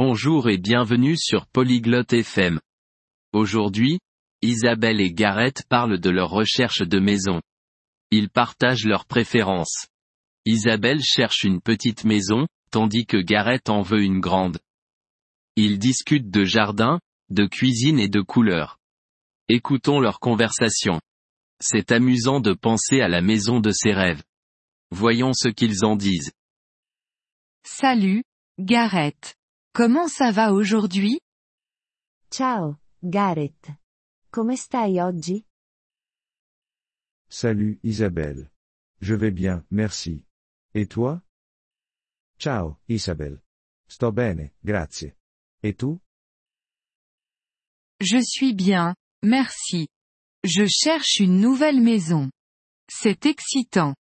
Bonjour et bienvenue sur Polyglotte FM. Aujourd'hui, Isabelle et Gareth parlent de leur recherche de maison. Ils partagent leurs préférences. Isabelle cherche une petite maison, tandis que Gareth en veut une grande. Ils discutent de jardin, de cuisine et de couleurs. Écoutons leur conversation. C'est amusant de penser à la maison de ses rêves. Voyons ce qu'ils en disent. Salut, Gareth. Comment ça va aujourd'hui? Ciao, Gareth. Come stai oggi? Salut Isabelle. Je vais bien, merci. Et toi? Ciao, Isabelle. Sto bene, grazie. Et tu? Je suis bien, merci. Je cherche une nouvelle maison. C'est excitant.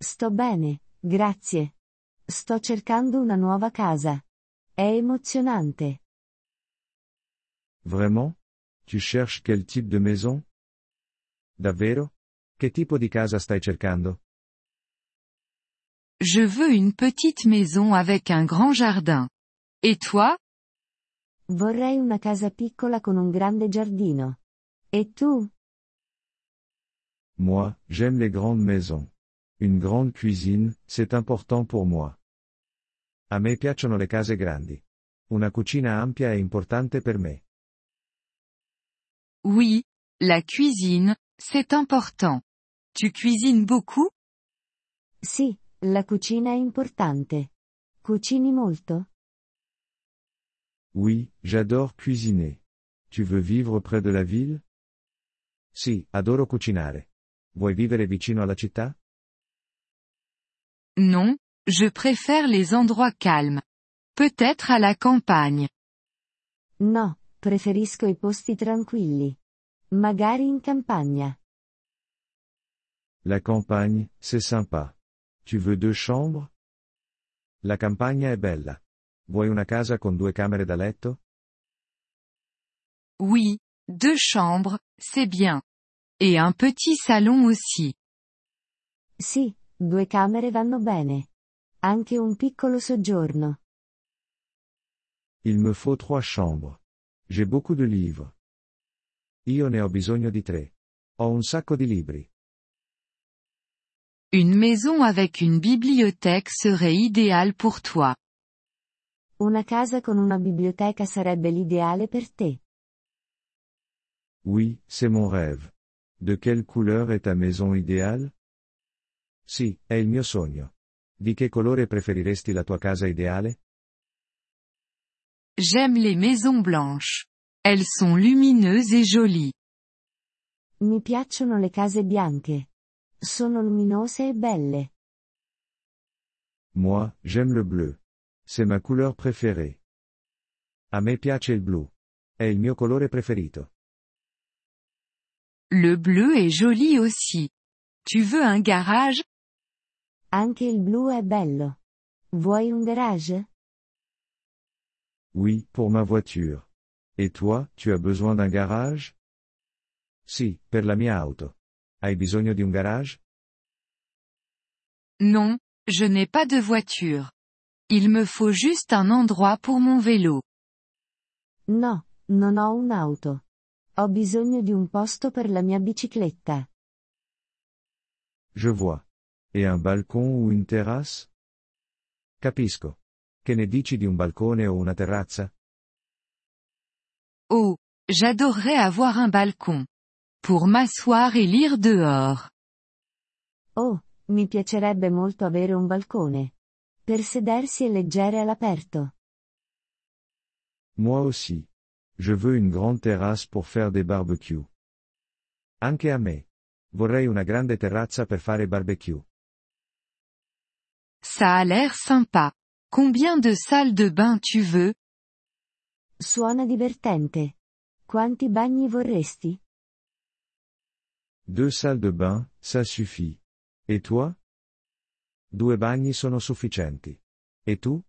Sto bene, grazie. Sto cercando una nuova casa. È emozionante. Vraiment? Tu cherches quel type de maison? Davvero? Che tipo di casa stai cercando? Je veux une petite maison avec un grand jardin. Et toi? Vorrei una casa piccola con un grande giardino. E tu? Moi, j'aime les grandes maisons. Une grande cuisine, c'est important pour moi. A me piacciono le case grandi. Una cucina ampia è importante per me. Oui, la cuisine, c'est important. Tu cuisines beaucoup? Sì, la cucina è importante. Cucini molto? Oui, j'adore cuisiner. Tu veux vivre près de la ville? Sì, adoro cucinare. Vuoi vivere vicino alla città? Non, je préfère les endroits calmes. Peut-être à la campagne. No, preferisco i posti tranquilli. Magari in campagna. La campagne, c'est sympa. Tu veux deux chambres? La campagna è bella. Vuoi una casa con due camere da letto? Oui, deux chambres, c'est bien. Et un petit salon aussi. Sì, due camere vanno bene. Anche un piccolo soggiorno. Il me faut trois chambres. J'ai beaucoup de livres. Io ne ho bisogno di tre. Ho un sacco di libri. Une maison avec une bibliothèque serait idéale pour toi. Una casa con una biblioteca sarebbe l'ideale per te. Oui, c'est mon rêve. De quelle couleur est ta maison idéale? Sì, è il mio sogno. Di che colore preferiresti la tua casa ideale? J'aime les maisons blanches. Elles sont lumineuses et jolies. Mi piacciono le case bianche. Sono luminose e belle. Moi, j'aime le bleu. C'est ma couleur préférée. A me piace il blu. È il mio colore preferito. Le bleu est joli aussi. Tu veux un garage? Anche il blu è bello. Vuoi un garage? Oui, pour ma voiture. Et toi, tu as besoin d'un garage? Sì, per la mia auto. Hai bisogno di un garage? Non, je n'ai pas de voiture. Il me faut juste un endroit pour mon vélo. No, non ho un'auto. Ho bisogno di un posto per la mia bicicletta. Je vois. Et un balcon ou une terrasse? Capisco. Che ne dici di un balcone o una terrazza? Oh, j'adorerais avoir un balcon. Pour m'asseoir et lire dehors. Oh, mi piacerebbe molto avere un balcone. Per sedersi e leggere all'aperto. Moi aussi. Je veux une grande terrasse pour faire des barbecues. Anche a me. Vorrei una grande terrazza per fare barbecue. Ça a l'air sympa. Combien de salles de bain tu veux? Suona divertente. Quanti bagni vorresti? Deux salles de bain, ça suffit. Et toi? Due bagni sono sufficienti. Et tu?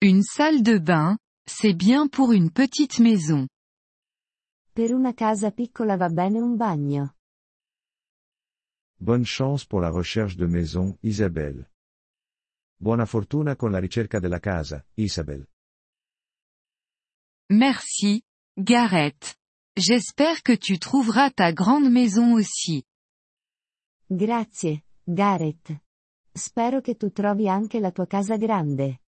Une salle de bain, c'est bien pour une petite maison. Per una casa piccola va bene un bagno. Bonne chance pour la recherche de maison, Isabelle. Buona fortuna con la ricerca della casa, Isabel. Merci, Gareth. J'espère que tu trouveras ta grande maison aussi. Grazie, Gareth. Spero che tu trovi anche la tua casa grande.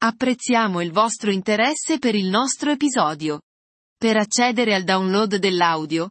Apprezziamo il vostro interesse per il nostro episodio. Per accedere al download dell'audio,